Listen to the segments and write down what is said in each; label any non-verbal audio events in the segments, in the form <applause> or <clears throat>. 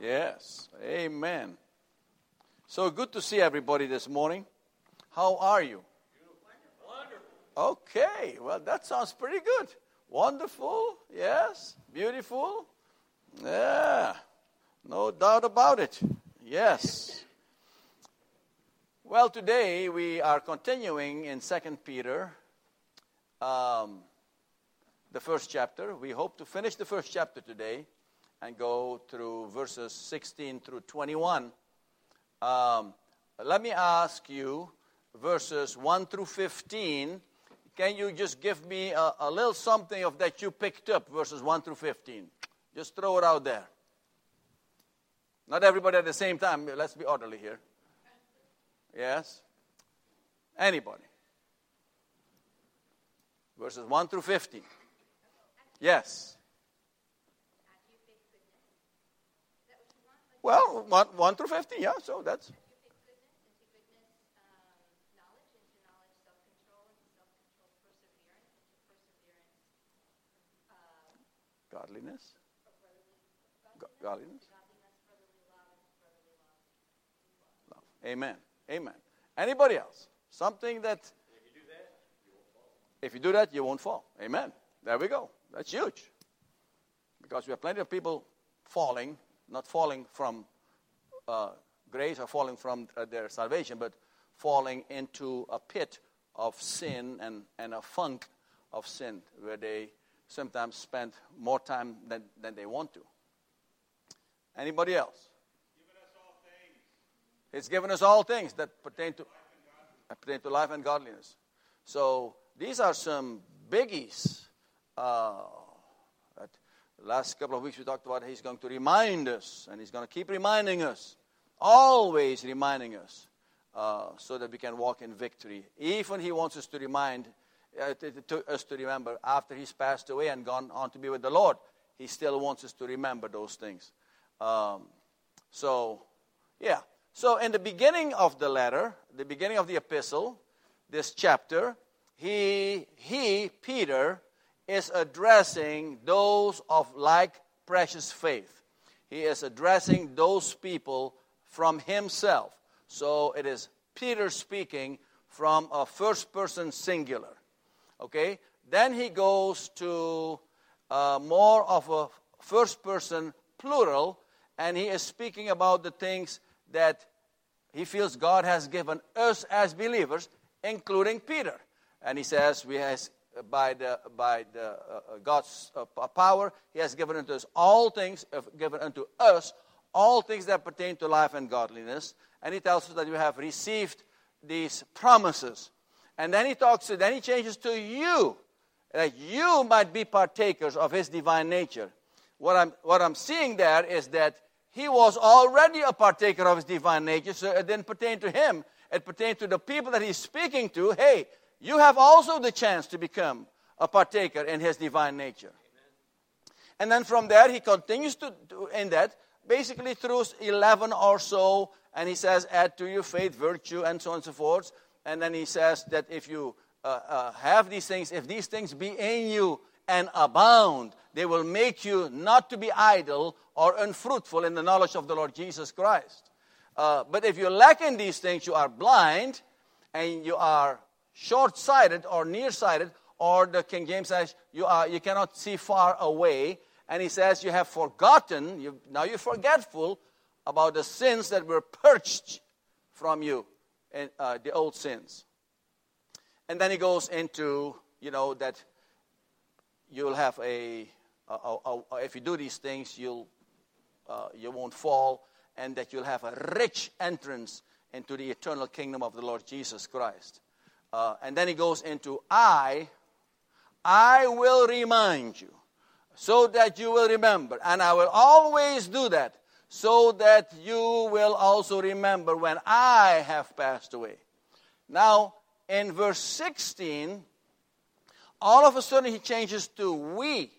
Yes. Amen. So good to see everybody this morning. How are you? Wonderful. Okay. Well, that sounds pretty good. Wonderful. Yes. Beautiful. Yeah. No doubt about it. Yes. Well, today we are continuing in Second Peter, um, the first chapter. We hope to finish the first chapter today and go through verses 16 through 21. Um, let me ask you, verses 1 through 15. Can you just give me a, a little something of that you picked up, verses 1 through 15? Just throw it out there. Not everybody at the same time. Let's be orderly here. Yes? Anybody? Verses 1 through 15. Yes. Well, 1, 1 through 15, yeah, so that's. Godliness? Godliness? Love. Amen. Amen. Anybody else? Something that. If you do that, you won't fall. Amen. There we go. That's huge. Because we have plenty of people falling not falling from uh, grace or falling from uh, their salvation, but falling into a pit of sin and, and a funk of sin where they sometimes spend more time than, than they want to. Anybody else? It's given us all things that pertain to, pertain to life and godliness. So these are some biggies. Uh, last couple of weeks we talked about he's going to remind us, and he's going to keep reminding us, always reminding us, uh, so that we can walk in victory. Even he wants us to remind, uh, to, to, us to remember after he's passed away and gone on to be with the Lord, he still wants us to remember those things. Um, so, yeah. So, in the beginning of the letter, the beginning of the epistle, this chapter, he, he Peter, is addressing those of like precious faith. He is addressing those people from himself. So it is Peter speaking from a first person singular. Okay? Then he goes to uh, more of a first person plural, and he is speaking about the things that he feels God has given us as believers, including Peter. And he says, we has, by the by the uh, uh, God's uh, power, He has given unto us all things, uh, given unto us all things that pertain to life and godliness. And He tells us that you have received these promises. And then He talks, then He changes to you, that you might be partakers of His divine nature. What I'm what I'm seeing there is that He was already a partaker of His divine nature, so it didn't pertain to Him. It pertained to the people that He's speaking to. Hey you have also the chance to become a partaker in his divine nature. Amen. And then from there, he continues to do in that, basically through 11 or so, and he says, add to your faith virtue and so on and so forth. And then he says that if you uh, uh, have these things, if these things be in you and abound, they will make you not to be idle or unfruitful in the knowledge of the Lord Jesus Christ. Uh, but if you lack in these things, you are blind and you are short sighted or nearsighted, or the King James says you, are, you cannot see far away. And he says you have forgotten, you, now you're forgetful about the sins that were purged from you, and, uh, the old sins. And then he goes into, you know, that you'll have a, a, a, a if you do these things, you'll, uh, you won't fall, and that you'll have a rich entrance into the eternal kingdom of the Lord Jesus Christ. Uh, and then he goes into I, I will remind you so that you will remember. And I will always do that so that you will also remember when I have passed away. Now, in verse 16, all of a sudden he changes to we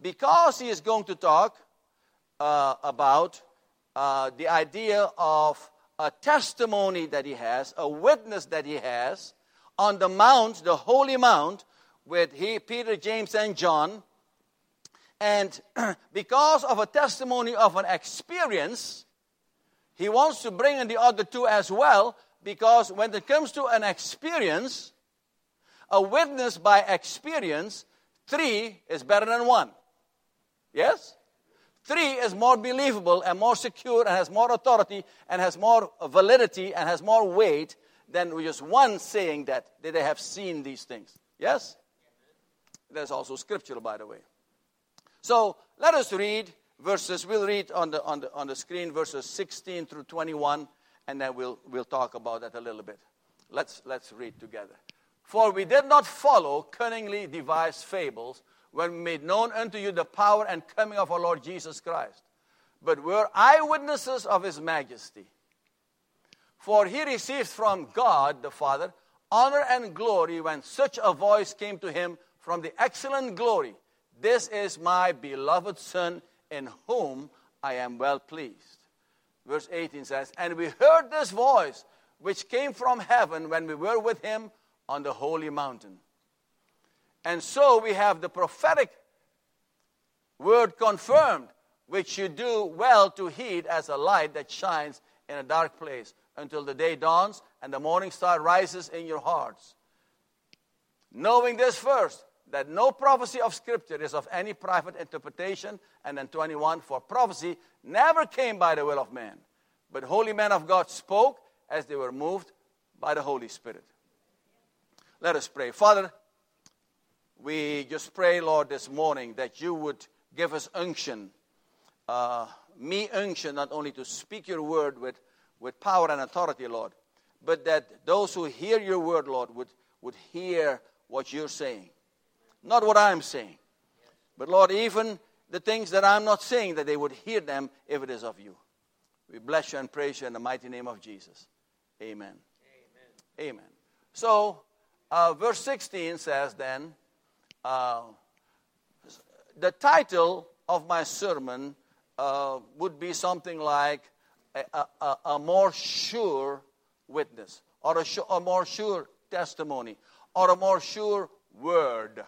because he is going to talk uh, about uh, the idea of a testimony that he has, a witness that he has on the mount, the holy mount, with he, Peter, James, and John. And <clears throat> because of a testimony of an experience, he wants to bring in the other two as well, because when it comes to an experience, a witness by experience, three is better than one. Yes? Three is more believable and more secure and has more authority and has more validity and has more weight than just one saying that they have seen these things. Yes? There's also scriptural, by the way. So let us read verses. We'll read on the, on the, on the screen verses 16 through 21, and then we'll, we'll talk about that a little bit. Let's, let's read together. For we did not follow cunningly devised fables when we made known unto you the power and coming of our Lord Jesus Christ, but were eyewitnesses of his majesty. For he received from God the Father honor and glory when such a voice came to him from the excellent glory. This is my beloved Son in whom I am well pleased. Verse 18 says, And we heard this voice which came from heaven when we were with him on the holy mountain. And so we have the prophetic word confirmed, which you do well to heed as a light that shines in a dark place until the day dawns and the morning star rises in your hearts. Knowing this first, that no prophecy of Scripture is of any private interpretation. And then 21, for prophecy never came by the will of man, but holy men of God spoke as they were moved by the Holy Spirit. Let us pray. Father, we just pray, Lord, this morning that you would give us unction, uh, me unction, not only to speak your word with, with power and authority, Lord, but that those who hear your word, Lord, would, would hear what you're saying. Not what I'm saying. But Lord, even the things that I'm not saying, that they would hear them if it is of you. We bless you and praise you in the mighty name of Jesus. Amen. Amen. Amen. So, uh, verse 16 says then, uh, the title of my sermon uh, would be something like a, a, a more sure witness, or a, a more sure testimony, or a more sure word.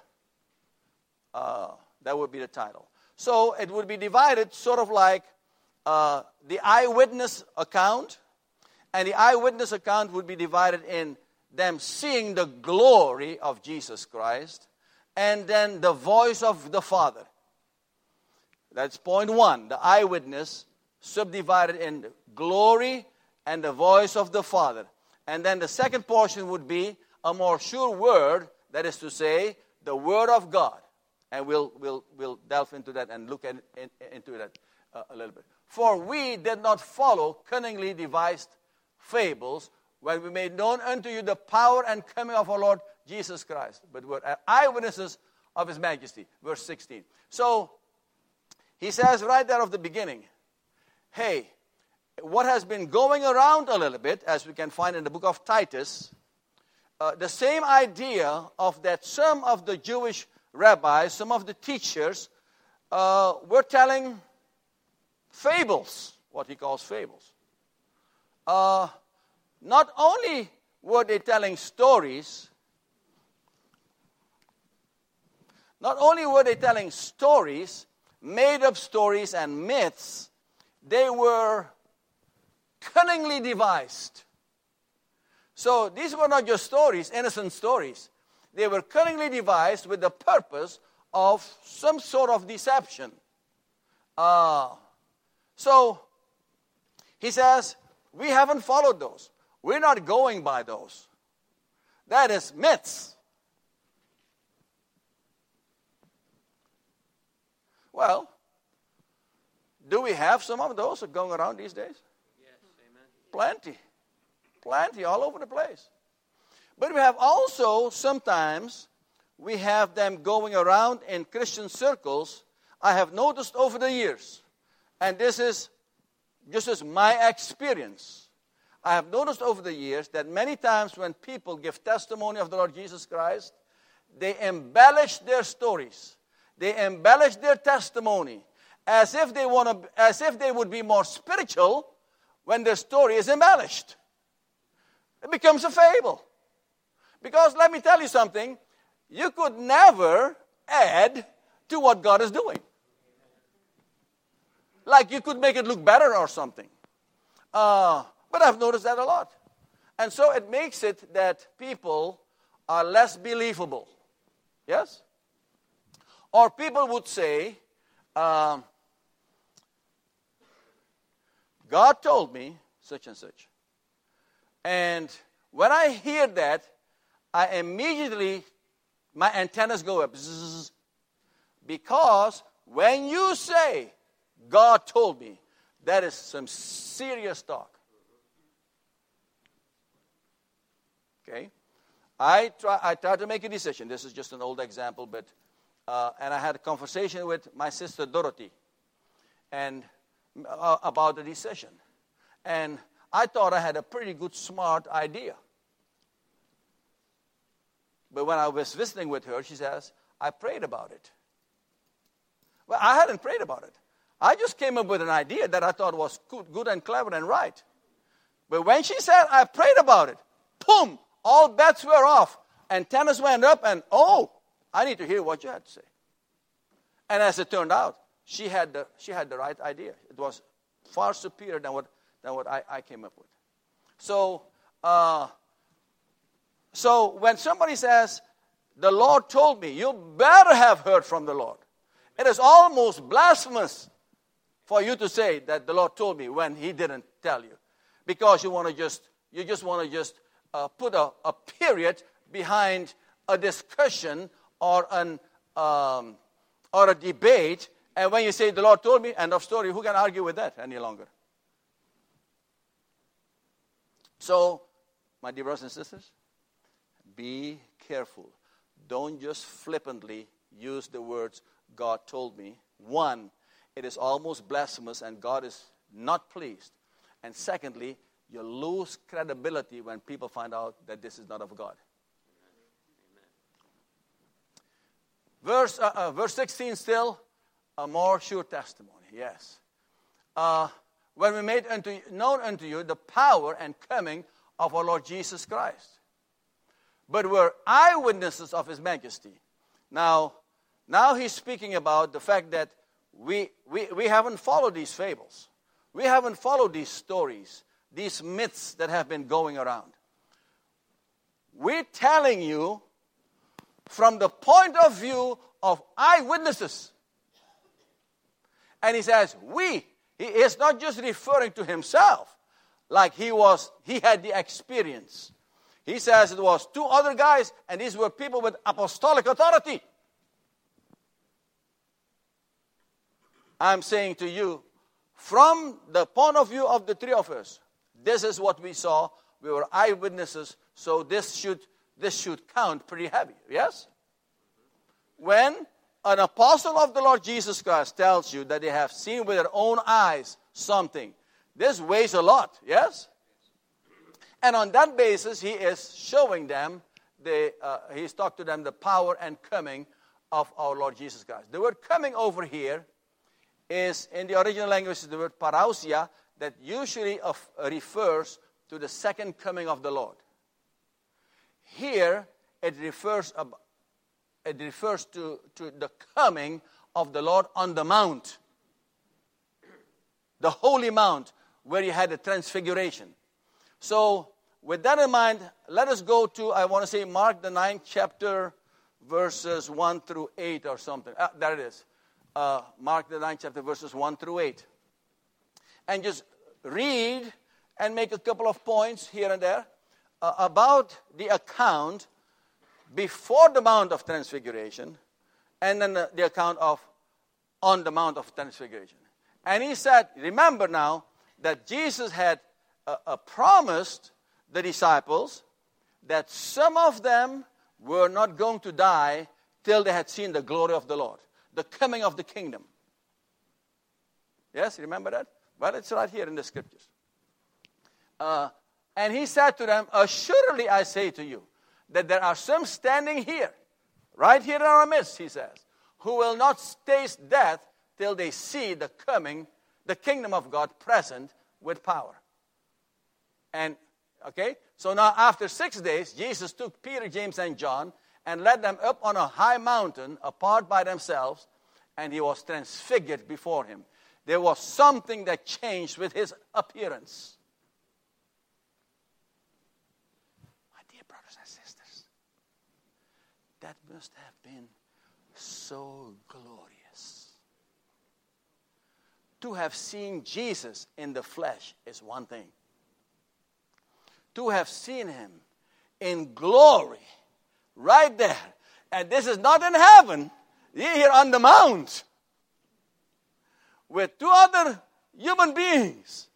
Uh, that would be the title. So it would be divided sort of like uh, the eyewitness account, and the eyewitness account would be divided in them seeing the glory of Jesus Christ, and then the voice of the Father. That's point one. The eyewitness subdivided in glory and the voice of the Father. And then the second portion would be a more sure word, that is to say, the Word of God. And we'll, we'll, we'll delve into that and look at, in, into that uh, a little bit. For we did not follow cunningly devised fables when we made known unto you the power and coming of our Lord Jesus Christ, but were eyewitnesses of his majesty. Verse 16. So he says right there of the beginning, hey, what has been going around a little bit, as we can find in the book of Titus, uh, the same idea of that some of the Jewish rabbis, some of the teachers, uh, were telling fables, what he calls fables. Uh, not only were they telling stories, not only were they telling stories, made up stories and myths, they were cunningly devised. So these were not just stories, innocent stories. They were cunningly devised with the purpose of some sort of deception. Uh, so he says, We haven't followed those. We're not going by those. That is myths. Well, do we have some of those going around these days? Yes, amen. Plenty. Plenty all over the place. But we have also sometimes we have them going around in Christian circles. I have noticed over the years, and this is just as my experience. I have noticed over the years that many times when people give testimony of the Lord Jesus Christ, they embellish their stories. They embellish their testimony as if they want to, as if they would be more spiritual when their story is embellished. It becomes a fable. Because let me tell you something, you could never add to what God is doing. like you could make it look better or something. Uh, but I've noticed that a lot. And so it makes it that people are less believable. Yes? Or people would say, um, God told me such and such. And when I hear that, I immediately, my antennas go up. Zzz, because when you say, God told me, that is some serious talk. Okay? I try, I try to make a decision. This is just an old example, but, uh, and I had a conversation with my sister Dorothy and uh, about the decision. And I thought I had a pretty good, smart idea. But when I was visiting with her, she says, I prayed about it. Well, I hadn't prayed about it. I just came up with an idea that I thought was good, good and clever and right. But when she said, I prayed about it, boom, all bets were off. and Antennas went up, and oh, I need to hear what you had to say. And as it turned out, she had the, she had the right idea. It was far superior than what, than what I, I came up with. So, uh, so when somebody says, The Lord told me, you better have heard from the Lord. It is almost blasphemous for you to say that the Lord told me when He didn't tell you. Because you want to just, you just want to just uh, put a, a, period behind a discussion or an um, or a debate, and when you say the Lord told me, end of story, who can argue with that any longer? So, my dear brothers and sisters, be careful. Don't just flippantly use the words God told me. One, it is almost blasphemous and God is not pleased. And secondly, you lose credibility when people find out that this is not of God. Verse, uh, uh, verse 16 still, a more sure testimony. Yes. Uh, when we made unto, known unto you the power and coming of our Lord Jesus Christ. But we're eyewitnesses of his majesty. Now, now he's speaking about the fact that we, we, we haven't followed these fables. We haven't followed these stories these myths that have been going around. We're telling you from the point of view of eyewitnesses. And he says, we. He is not just referring to himself like he was, he had the experience. He says it was two other guys, and these were people with apostolic authority. I'm saying to you, from the point of view of the three of us, this is what we saw. We were eyewitnesses, so this should, this should count pretty heavy. Yes? When an apostle of the Lord Jesus Christ tells you that they have seen with their own eyes something, this weighs a lot. Yes? And on that basis, he is showing them, the, uh, he's talked to them the power and coming of our Lord Jesus Christ. The word coming over here is, in the original language, the word parousia, that usually of, refers to the second coming of the Lord. Here, it refers, it refers to, to the coming of the Lord on the mount, the holy mount, where he had the transfiguration. So, with that in mind, let us go to, I want to say, Mark the ninth chapter, verses 1 through 8 or something. Ah, there it is. Uh, Mark the ninth chapter, verses 1 through 8 and just read and make a couple of points here and there uh, about the account before the Mount of Transfiguration and then the, the account of on the Mount of Transfiguration. And he said, remember now that Jesus had uh, uh, promised the disciples that some of them were not going to die till they had seen the glory of the Lord, the coming of the kingdom. Yes, remember that? Well, it's right here in the scriptures. Uh, and he said to them, Assuredly I say to you, that there are some standing here, right here in our midst, he says, who will not taste death till they see the coming, the kingdom of God present with power. And, okay, so now after six days, Jesus took Peter, James, and John and led them up on a high mountain apart by themselves, and he was transfigured before him There was something that changed with his appearance. My dear brothers and sisters, that must have been so glorious. To have seen Jesus in the flesh is one thing, to have seen him in glory right there. And this is not in heaven, you're here on the mount with two other human beings.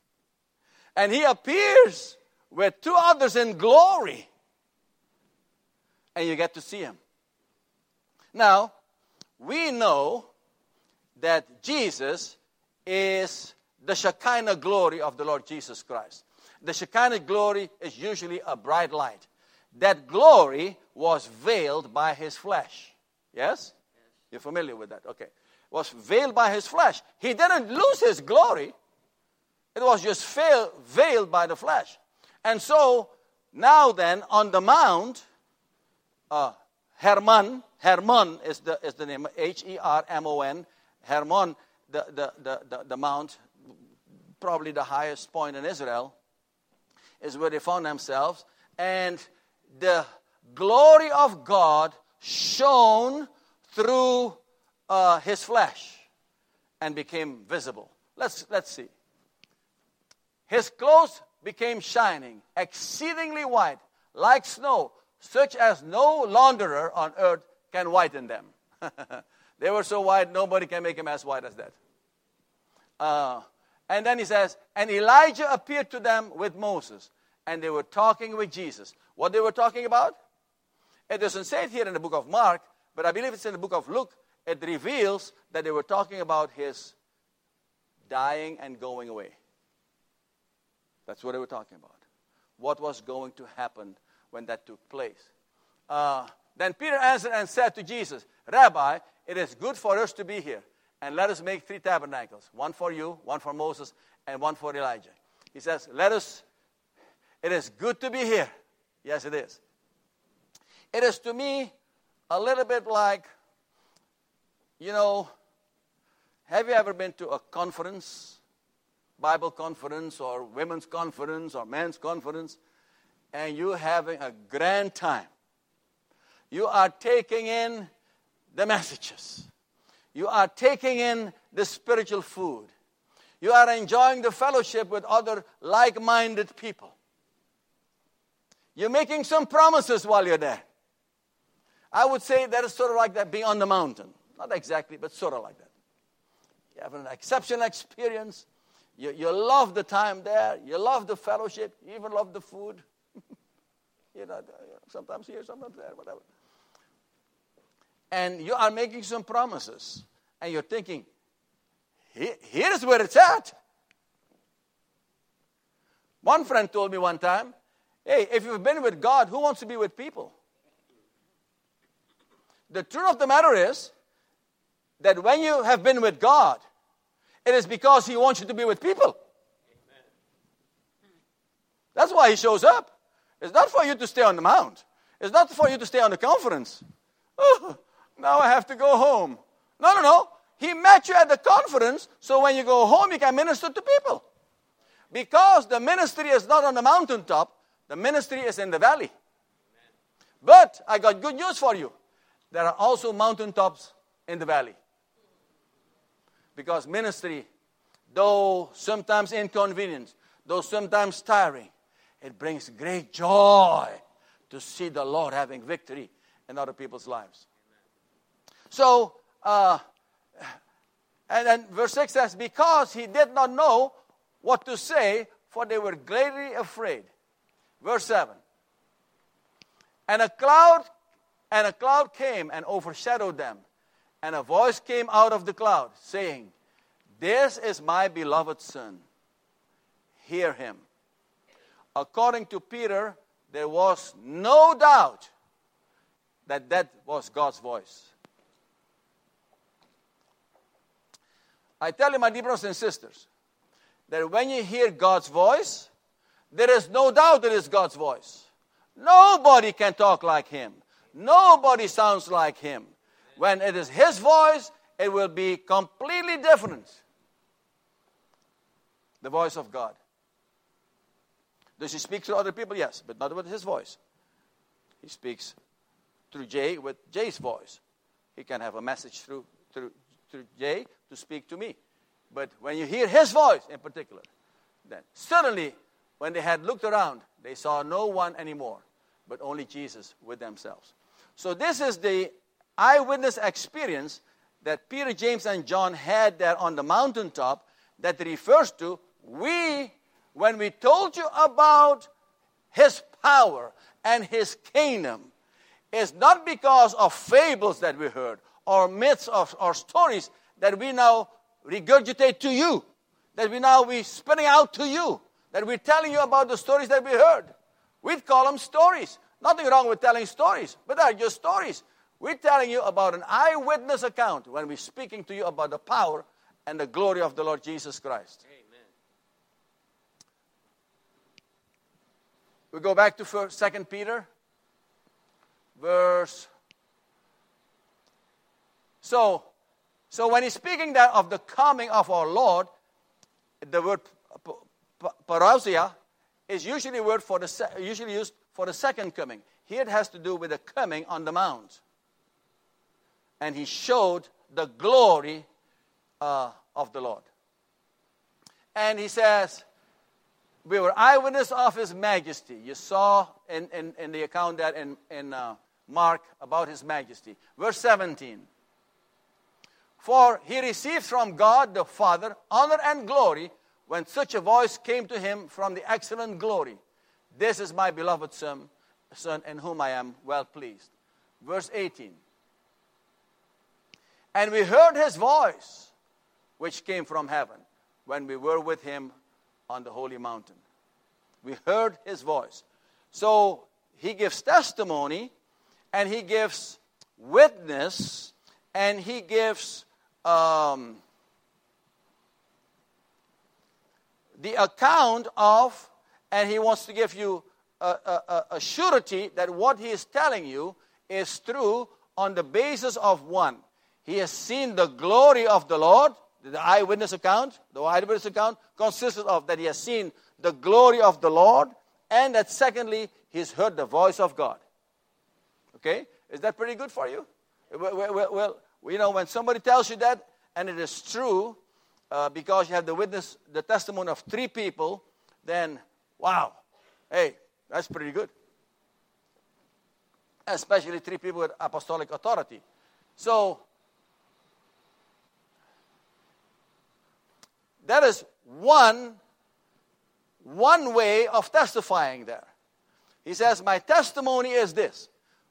And he appears with two others in glory. And you get to see him. Now, we know that Jesus is the Shekinah glory of the Lord Jesus Christ. The Shekinah glory is usually a bright light. That glory was veiled by his flesh. Yes? You're familiar with that? Okay was veiled by his flesh. He didn't lose his glory, it was just veil, veiled by the flesh. And so, now then, on the mount, uh, Hermon, Hermon is the, is the name, H E R M O N, Hermon, the, the, the, the, the mount, probably the highest point in Israel, is where they found themselves. And the glory of God shone through uh, his flesh and became visible. Let's, let's see. His clothes became shining, exceedingly white, like snow, such as no launderer on earth can whiten them. <laughs> they were so white, nobody can make them as white as that. Uh, and then he says, And Elijah appeared to them with Moses, and they were talking with Jesus. What they were talking about? It doesn't say it here in the book of Mark, but I believe it's in the book of Luke it reveals that they were talking about his dying and going away. That's what they were talking about. What was going to happen when that took place. Uh, then Peter answered and said to Jesus, Rabbi, it is good for us to be here, and let us make three tabernacles one for you, one for Moses, and one for Elijah. He says, Let us, it is good to be here. Yes, it is. It is to me a little bit like you know, have you ever been to a conference, Bible conference, or women's conference, or men's conference, and you're having a grand time? You are taking in the messages, you are taking in the spiritual food, you are enjoying the fellowship with other like minded people. You're making some promises while you're there. I would say that is sort of like that being on the mountain. Not exactly, but sort of like that. You have an exceptional experience. You, you love the time there. You love the fellowship. You even love the food. You know, uh, sometimes here, sometimes there, whatever. And you are making some promises. And you're thinking, here's where it's at. One friend told me one time, hey, if you've been with God, who wants to be with people? The truth of the matter is, that when you have been with God, it is because He wants you to be with people. That's why He shows up. It's not for you to stay on the mount, it's not for you to stay on the conference. Oh, now I have to go home. No, no, no. He met you at the conference, so when you go home, you can minister to people. Because the ministry is not on the mountaintop, the ministry is in the valley. But I got good news for you. There are also mountaintops in the valley. Because ministry, though sometimes inconvenient, though sometimes tiring, it brings great joy to see the Lord having victory in other people's lives. So, uh, and then verse 6 says, Because he did not know what to say, for they were greatly afraid. Verse 7. And a cloud and a cloud came and overshadowed them, and a voice came out of the cloud, saying, This is my beloved Son. Hear him. According to Peter, there was no doubt that that was God's voice. I tell you, my dear brothers and sisters, that when you hear God's voice, there is no doubt it is God's voice. Nobody can talk like Him. Nobody sounds like Him. When it is His voice, it will be completely different. the voice of God. Does he speak to other people? Yes, but not with his voice. He speaks through Jay with Jay's voice. He can have a message through, through, through Jay to speak to me. But when you hear his voice in particular, then suddenly, when they had looked around, they saw no one anymore, but only Jesus with themselves. So, this is the eyewitness experience that Peter, James, and John had there on the mountaintop that refers to we, when we told you about his power and his kingdom, is not because of fables that we heard or myths or, or stories that we now regurgitate to you, that we now be spinning out to you, that we're telling you about the stories that we heard. We'd call them stories. Nothing wrong with telling stories, but they're just stories. We're telling you about an eyewitness account when we're speaking to you about the power and the glory of the Lord Jesus Christ. Amen. We go back to Second Peter, verse. So, so when he's speaking there of the coming of our Lord, the word parousia is usually word for the usually used for the second coming. Here it has to do with the coming on the mount. And he showed the glory uh, of the Lord. And he says, We were eyewitness of his majesty. You saw in, in, in the account that in, in uh, Mark about his majesty. Verse 17. For he received from God the Father honor and glory when such a voice came to him from the excellent glory. This is my beloved son, son in whom I am well pleased. Verse 18. And we heard his voice, which came from heaven, when we were with him on the holy mountain. We heard his voice. So he gives testimony, and he gives witness, and he gives um, the account of and he wants to give you a, a, a, surety that what he is telling you is true on the basis of one. He has seen the glory of the Lord. The eyewitness account, the eyewitness account consists of that he has seen the glory of the Lord, and that secondly, he's heard the voice of God. Okay? Is that pretty good for you? Well, well, well you know, when somebody tells you that, and it is true, uh, because you have the witness, the testimony of three people, then Wow. Hey, that's pretty good. Especially three people with apostolic authority. So, that is one, one way of testifying there. He says, My testimony is this.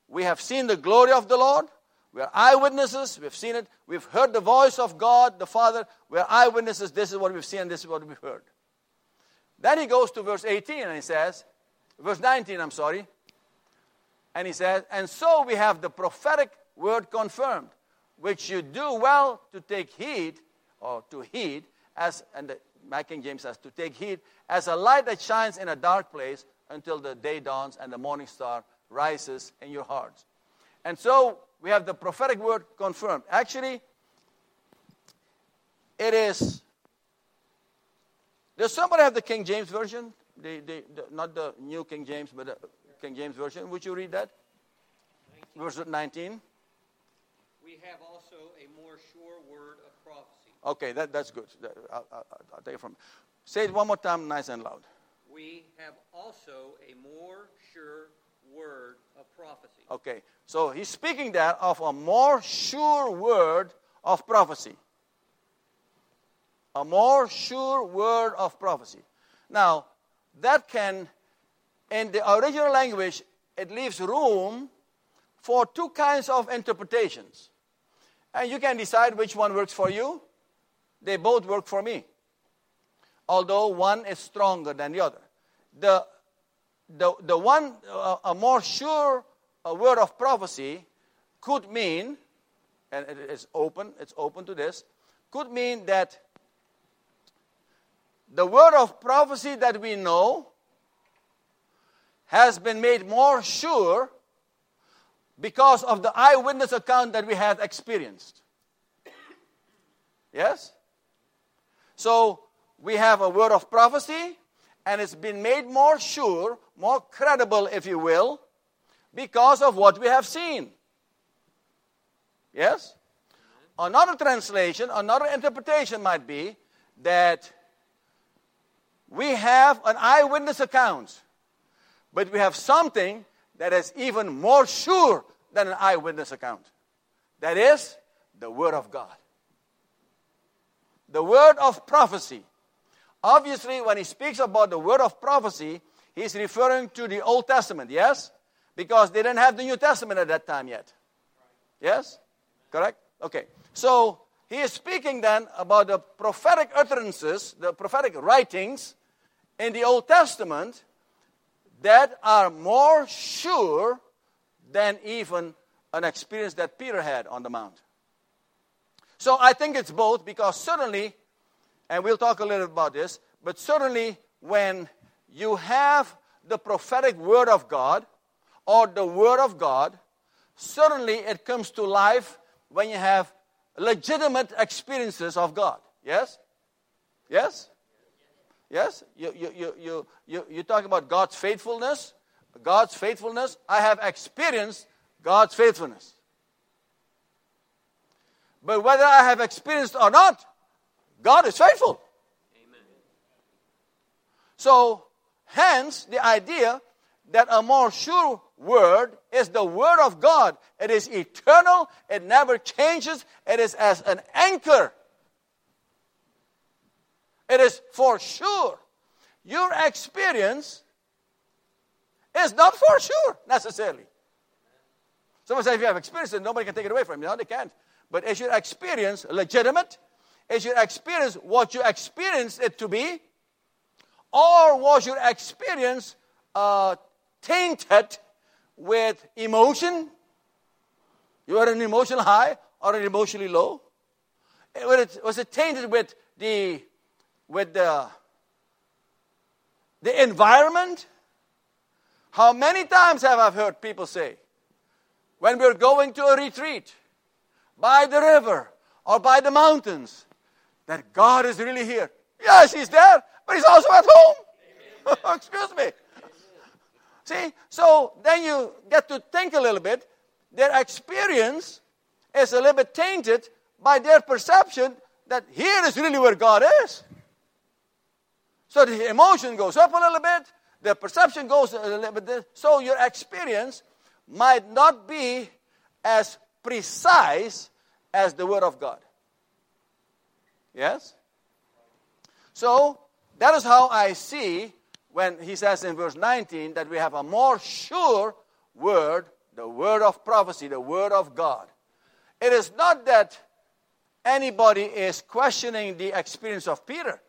We have seen the glory of the Lord. We are eyewitnesses. We've seen it. We've heard the voice of God, the Father. We are eyewitnesses. This is what we've seen. This is what we've heard. Then he goes to verse 18 and he says, verse 19, I'm sorry. And he says, And so we have the prophetic word confirmed, which you do well to take heed, or to heed, as, and the, my King James says, to take heed, as a light that shines in a dark place until the day dawns and the morning star rises in your hearts. And so we have the prophetic word confirmed. Actually, it is does somebody have the King James Version? The, the, the, not the New King James, but the King James Version. Would you read that? 19. Verse 19. We have also a more sure word of prophecy. Okay, that, that's good. I'll, I'll, I'll take it from. Say it one more time, nice and loud. We have also a more sure word of prophecy. Okay, so he's speaking there of a more sure word of prophecy a more sure word of prophecy. Now, that can, in the original language, it leaves room for two kinds of interpretations. And you can decide which one works for you. They both work for me, although one is stronger than the other. The, the, the one, uh, a more sure a word of prophecy could mean, and it is open, it's open to this, could mean that the word of prophecy that we know has been made more sure because of the eyewitness account that we have experienced. Yes? So, we have a word of prophecy, and it's been made more sure, more credible, if you will, because of what we have seen. Yes? Another translation, another interpretation might be that we have an eyewitness account, but we have something that is even more sure than an eyewitness account. That is the Word of God. The word of prophecy. Obviously, when he speaks about the word of prophecy, he's referring to the Old Testament, yes? Because they didn't have the New Testament at that time yet. Yes? Correct? Okay. So, he is speaking then about the prophetic utterances, the prophetic writings in the Old Testament that are more sure than even an experience that Peter had on the mount. So I think it's both because certainly, and we'll talk a little about this, but certainly when you have the prophetic word of God or the word of God, certainly it comes to life when you have legitimate experiences of God. Yes? Yes? Yes? You, you, you, you, you, you talk about God's faithfulness. God's faithfulness. I have experienced God's faithfulness. But whether I have experienced or not, God is faithful. Amen. So, hence the idea that a more sure word is the word of God. It is eternal, it never changes, it is as an anchor. It is for sure. Your experience is not for sure necessarily. Someone says if you have experience it, nobody can take it away from you. No, they can't. But is your experience legitimate? Is your experience what you experienced it to be? Or was your experience uh, tainted with emotion? You were an emotional high or an emotionally low? Was it, was it tainted with the with the the environment? How many times have I heard people say, when we're going to a retreat, by the river or by the mountains that God is really here. Yes, He's there, but He's also at home. <laughs> Excuse me. See, so then you get to think a little bit. Their experience is a little bit tainted by their perception that here is really where God is. So the emotion goes up a little bit, the perception goes a little bit. So your experience might not be as precise as the Word of God. Yes? So, that is how I see when he says in verse 19 that we have a more sure word, the word of prophecy, the word of God. It is not that anybody is questioning the experience of Peter,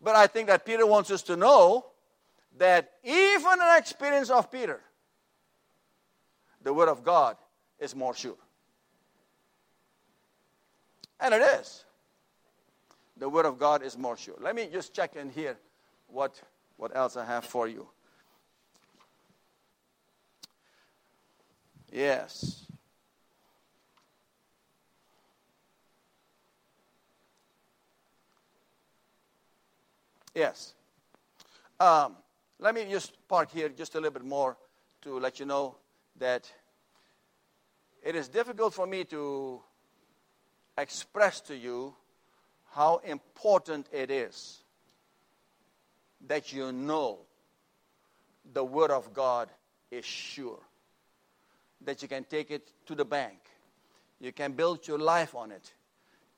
but I think that Peter wants us to know that even an experience of Peter, the word of God is more sure. And it is. The Word of God is more sure. Let me just check in here what, what else I have for you. Yes. Yes. Um, let me just park here just a little bit more to let you know that it is difficult for me to express to you how important it is that you know the Word of God is sure, that you can take it to the bank, you can build your life on it,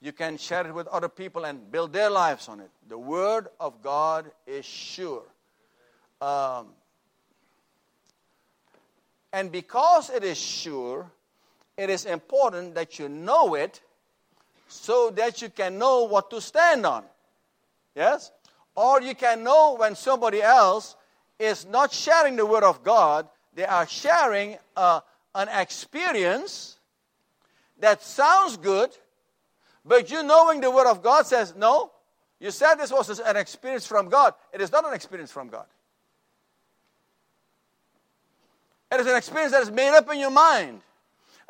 you can share it with other people and build their lives on it. The Word of God is sure. Um, and because it is sure, it is important that you know it so that you can know what to stand on. Yes? Or you can know when somebody else is not sharing the Word of God, they are sharing uh, an experience that sounds good, but you knowing the Word of God says, no, you said this was an experience from God. It is not an experience from God. It is an experience that is made up in your mind.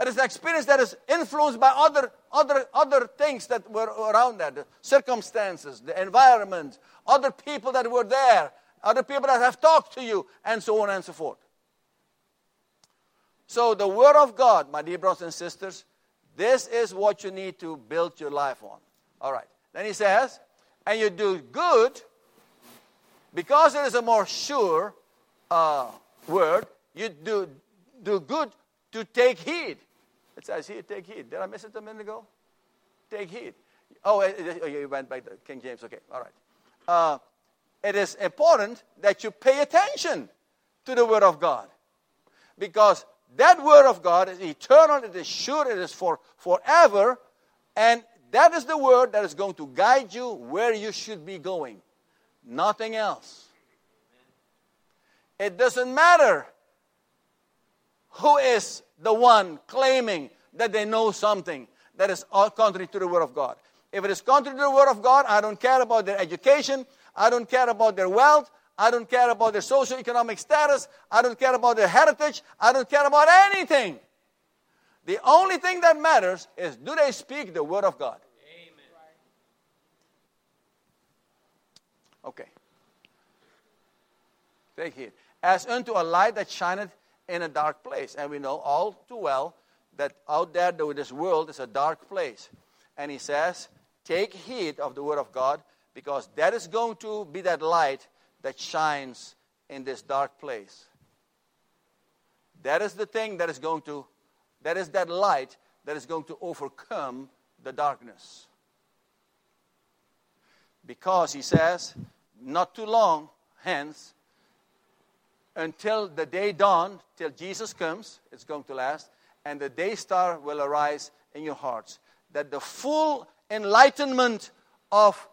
It is an experience that is influenced by other, other, other things that were around that the circumstances, the environment, other people that were there, other people that have talked to you, and so on and so forth. So, the Word of God, my dear brothers and sisters, this is what you need to build your life on. All right. Then he says, and you do good because it is a more sure uh, word, you do, do good to take heed. It says here, take heed. Did I miss it a minute ago? Take heed. Oh, oh you went back to King James. Okay, all right. Uh, it is important that you pay attention to the Word of God. Because that Word of God is eternal, it is sure, it is for forever, and that is the Word that is going to guide you where you should be going. Nothing else. It doesn't matter who is the one claiming that they know something that is contrary to the Word of God. If it is contrary to the Word of God, I don't care about their education, I don't care about their wealth, I don't care about their socioeconomic status, I don't care about their heritage, I don't care about anything. The only thing that matters is do they speak the Word of God? Amen. Okay. Take heed. As unto a light that shineth in a dark place. And we know all too well that out there, though this world is a dark place. And he says, take heed of the word of God, because that is going to be that light that shines in this dark place. That is the thing that is going to, that is that light that is going to overcome the darkness. Because he says, not too long hence, until the day dawn, till Jesus comes, it's going to last, and the day star will arise in your hearts. That the full enlightenment of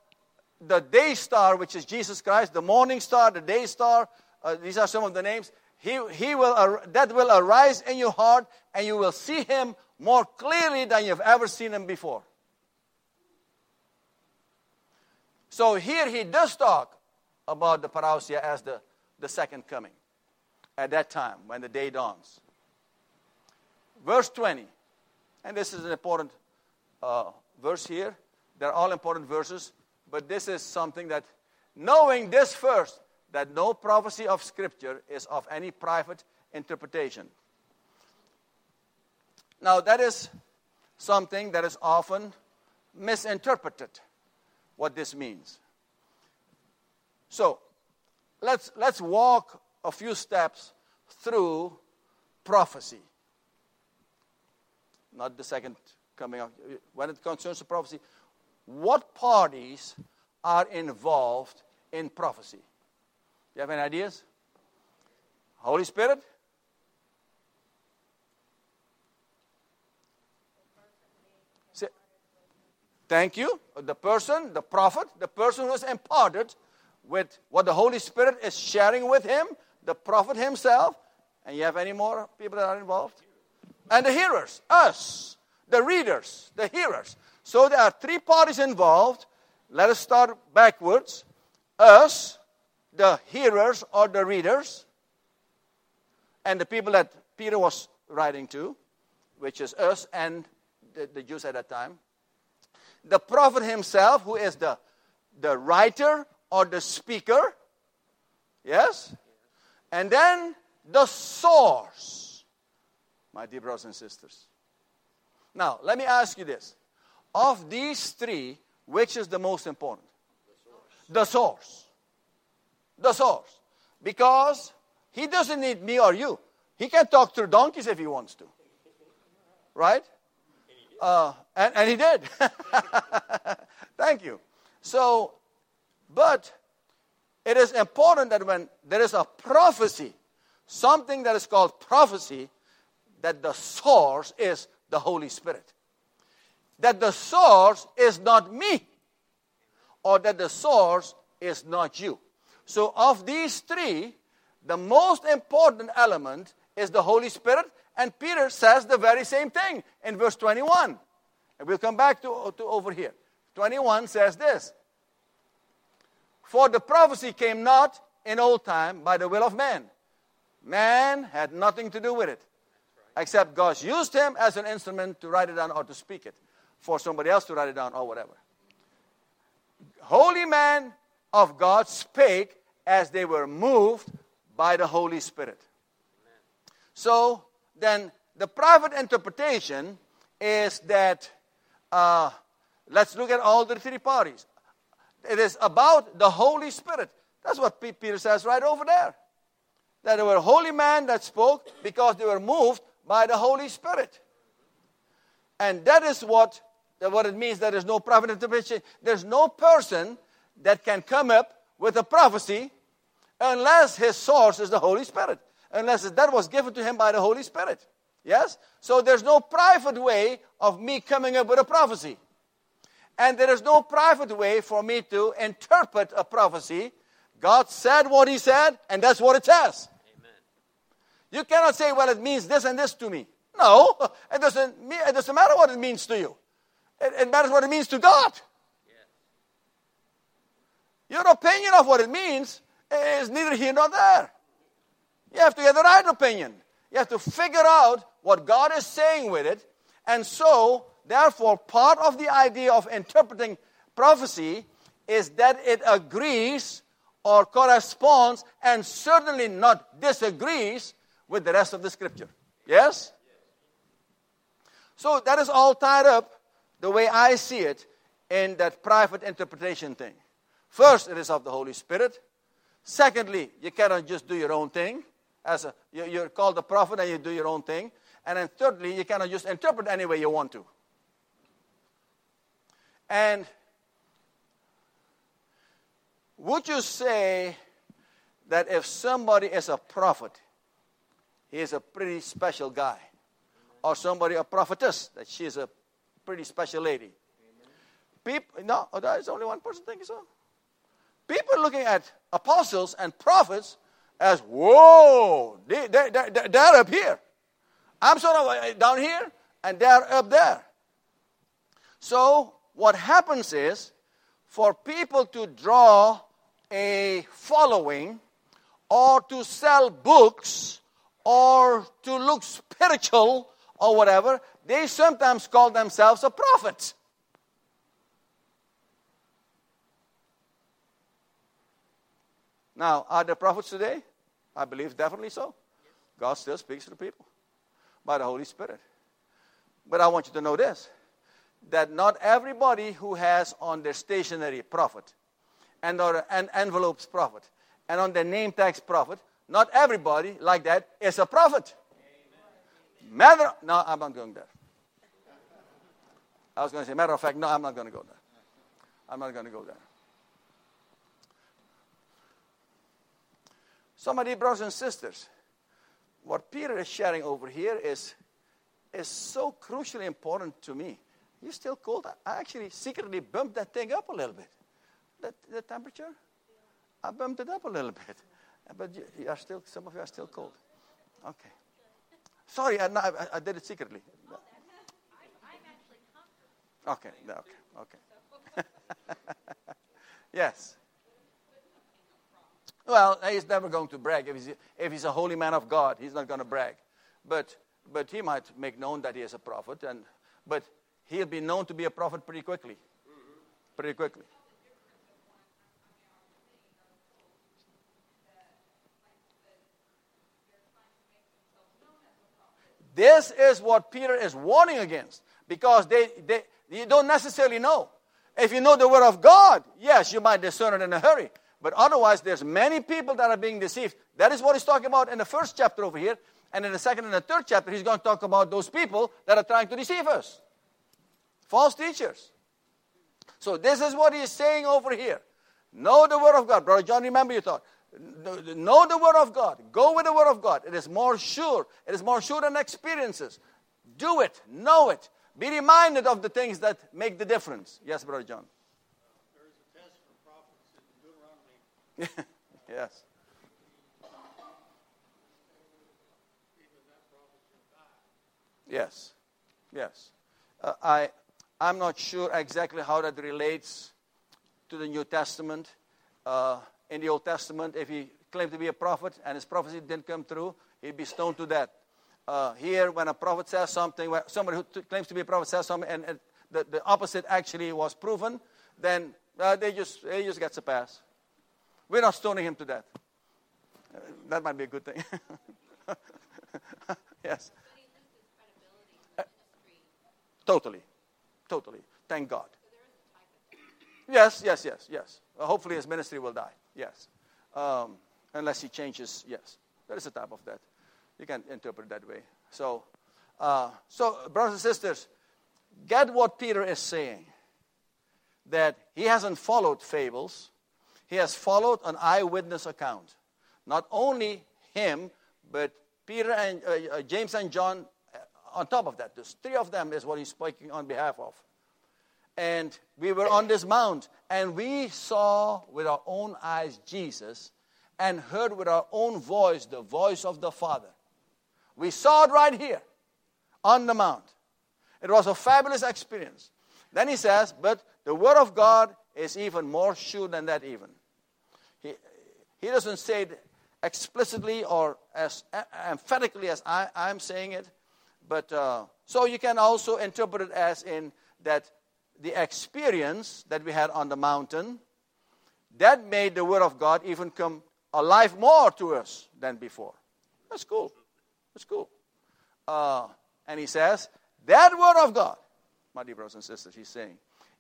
the day star, which is Jesus Christ, the morning star, the day star, uh, these are some of the names. He, he will, that will arise in your heart, and you will see him more clearly than you've ever seen him before. So here he does talk about the parousia as the, the second coming at that time when the day dawns. Verse 20, and this is an important uh, verse here. They're all important verses, but this is something that, knowing this first, that no prophecy of Scripture is of any private interpretation. Now, that is something that is often misinterpreted, what this means. So, let's, let's walk a few steps through prophecy. Not the second coming of. When it concerns the prophecy, what parties are involved in prophecy? Do You have any ideas? Holy Spirit? Thank you. The person, the prophet, the person who is imparted with what the Holy Spirit is sharing with him, the prophet himself, and you have any more people that are involved? And the hearers, us, the readers, the hearers. So there are three parties involved. Let us start backwards. Us, the hearers or the readers, and the people that Peter was writing to, which is us and the, the Jews at that time. The prophet himself, who is the, the writer or the speaker. Yes? And then the source, my dear brothers and sisters. Now, let me ask you this. Of these three, which is the most important? The source. The source. The source. Because he doesn't need me or you. He can talk through donkeys if he wants to. Right? Uh, and, and he did. <laughs> Thank you. So, but it is important that when there is a prophecy, something that is called prophecy, that the source is the Holy Spirit. That the source is not me, or that the source is not you. So, of these three, the most important element is the Holy Spirit, and Peter says the very same thing in verse 21. And we'll come back to, to over here. 21 says this for the prophecy came not in old time by the will of man. Man had nothing to do with it. except God used him as an instrument to write it down or to speak it for somebody else to write it down or whatever. Holy man of God spake as they were moved by the Holy Spirit. So then, the private interpretation is that uh, let's look at all the three parties. It is about the Holy Spirit. That's what Peter says right over there. That there were holy men that spoke because they were moved by the Holy Spirit. And that is what, what it means. There is no private interpretation. There's no person that can come up with a prophecy unless his source is the Holy Spirit. Unless that was given to him by the Holy Spirit. Yes? So there's no private way of me coming up with a prophecy. And there is no private way for me to interpret a prophecy. God said what He said, and that's what it says. Amen. You cannot say, well, it means this and this to me. No, <laughs> it doesn't, it doesn't matter what it means to you. It, it matters what it means to God. Your opinion of what it means is neither here nor there. You have to get the right opinion. You have to figure out what God is saying with it. And so, therefore, part of the idea of interpreting prophecy is that it agrees or corresponds and certainly not disagrees with the rest of the scripture. Yes? So that is all tied up the way I see it in that private interpretation thing. First, it is of the Holy Spirit. Secondly, you cannot just do your own thing. As a, you, are called a prophet and you do your own thing. And then thirdly, you cannot just interpret any way you want to. And would you say that if somebody is a prophet, he is a pretty special guy? Or somebody a prophetess, that she is a pretty special lady? People, no, there is only one person thinking so. People looking at apostles and prophets as, whoa, they, they, they, they're up here. I'm sort of uh, down here, and they're up there. So, what happens is, for people to draw a following, or to sell books, or to look spiritual, or whatever, they sometimes call themselves a prophet. Now, are there prophets today? I believe definitely so. God still speaks to the people by the Holy Spirit. But I want you to know this that not everybody who has on their stationery prophet and or an envelopes prophet and on their name tags prophet, not everybody like that is a prophet. Matter no, I'm not going there. I was going to say, matter of fact, no, I'm not going to go there. I'm not going to go there. So, my dear brothers and sisters, what Peter is sharing over here is, is so crucially important to me. You still cold? I actually secretly bumped that thing up a little bit. That, the temperature? I bumped it up a little bit. <laughs> But you, you are still, some of you are still cold. Okay. Sorry, I, I, I did it secretly. Okay, okay, okay. <laughs> yes. Well, he's never going to brag. If he's, if he's a holy man of God, he's not going to brag. But, but he might make known that he is a prophet. And, but he'll be known to be a prophet pretty quickly. Pretty quickly. This is what Peter is warning against because they, they, you don't necessarily know. If you know the Word of God, yes, you might discern it in a hurry. But otherwise, there's many people that are being deceived. That is what he's talking about in the first chapter over here. And in the second and the third chapter, he's going to talk about those people that are trying to deceive us. False teachers. So this is what he's saying over here. Know the Word of God. Brother John, remember you thought. Know the Word of God. Go with the Word of God. It is more sure. It is more sure than experiences. Do it. Know it. Be reminded of the things that make the difference. Yes, Brother John. yes. <laughs> Yes. Yes. Uh, I, I'm not sure exactly how that relates to the New Testament. Uh, in the Old Testament, if he claimed to be a prophet and his prophecy didn't come through, he'd be stoned to death. uh, here when a prophet says something, when somebody who t- claims to be a prophet says something, and, and the, the opposite actually was proven, then uh, they just he just gets a pass. We're not stoning him to death. Uh, that might be a good thing. <laughs> yes. Totally, totally. Thank God. Yes, yes, yes, yes. Uh, hopefully his ministry will die. Yes. Um, unless he changes. Yes. There is a type of that. You can interpret it that way. So, uh, so brothers and sisters, get what Peter is saying. That he hasn't followed fables. He has followed an eyewitness account. Not only him, but Peter and uh, uh James and John on top of that. There's three of them is what he's speaking on behalf of and we were on this mount and we saw with our own eyes Jesus and heard with our own voice the voice of the Father. We saw it right here on the mount. It was a fabulous experience. Then he says, but the Word of God is even more sure than that, even. He, he doesn't say it explicitly or as emphatically as I, am saying it, but uh, so you can also interpret it as in that the experience that we had on the mountain, that made the Word of God even come alive more to us than before. That's cool. That's cool. Uh, and he says, that Word of God, my dear brothers and sisters, he's saying,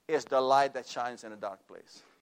is the light that shines in a dark place.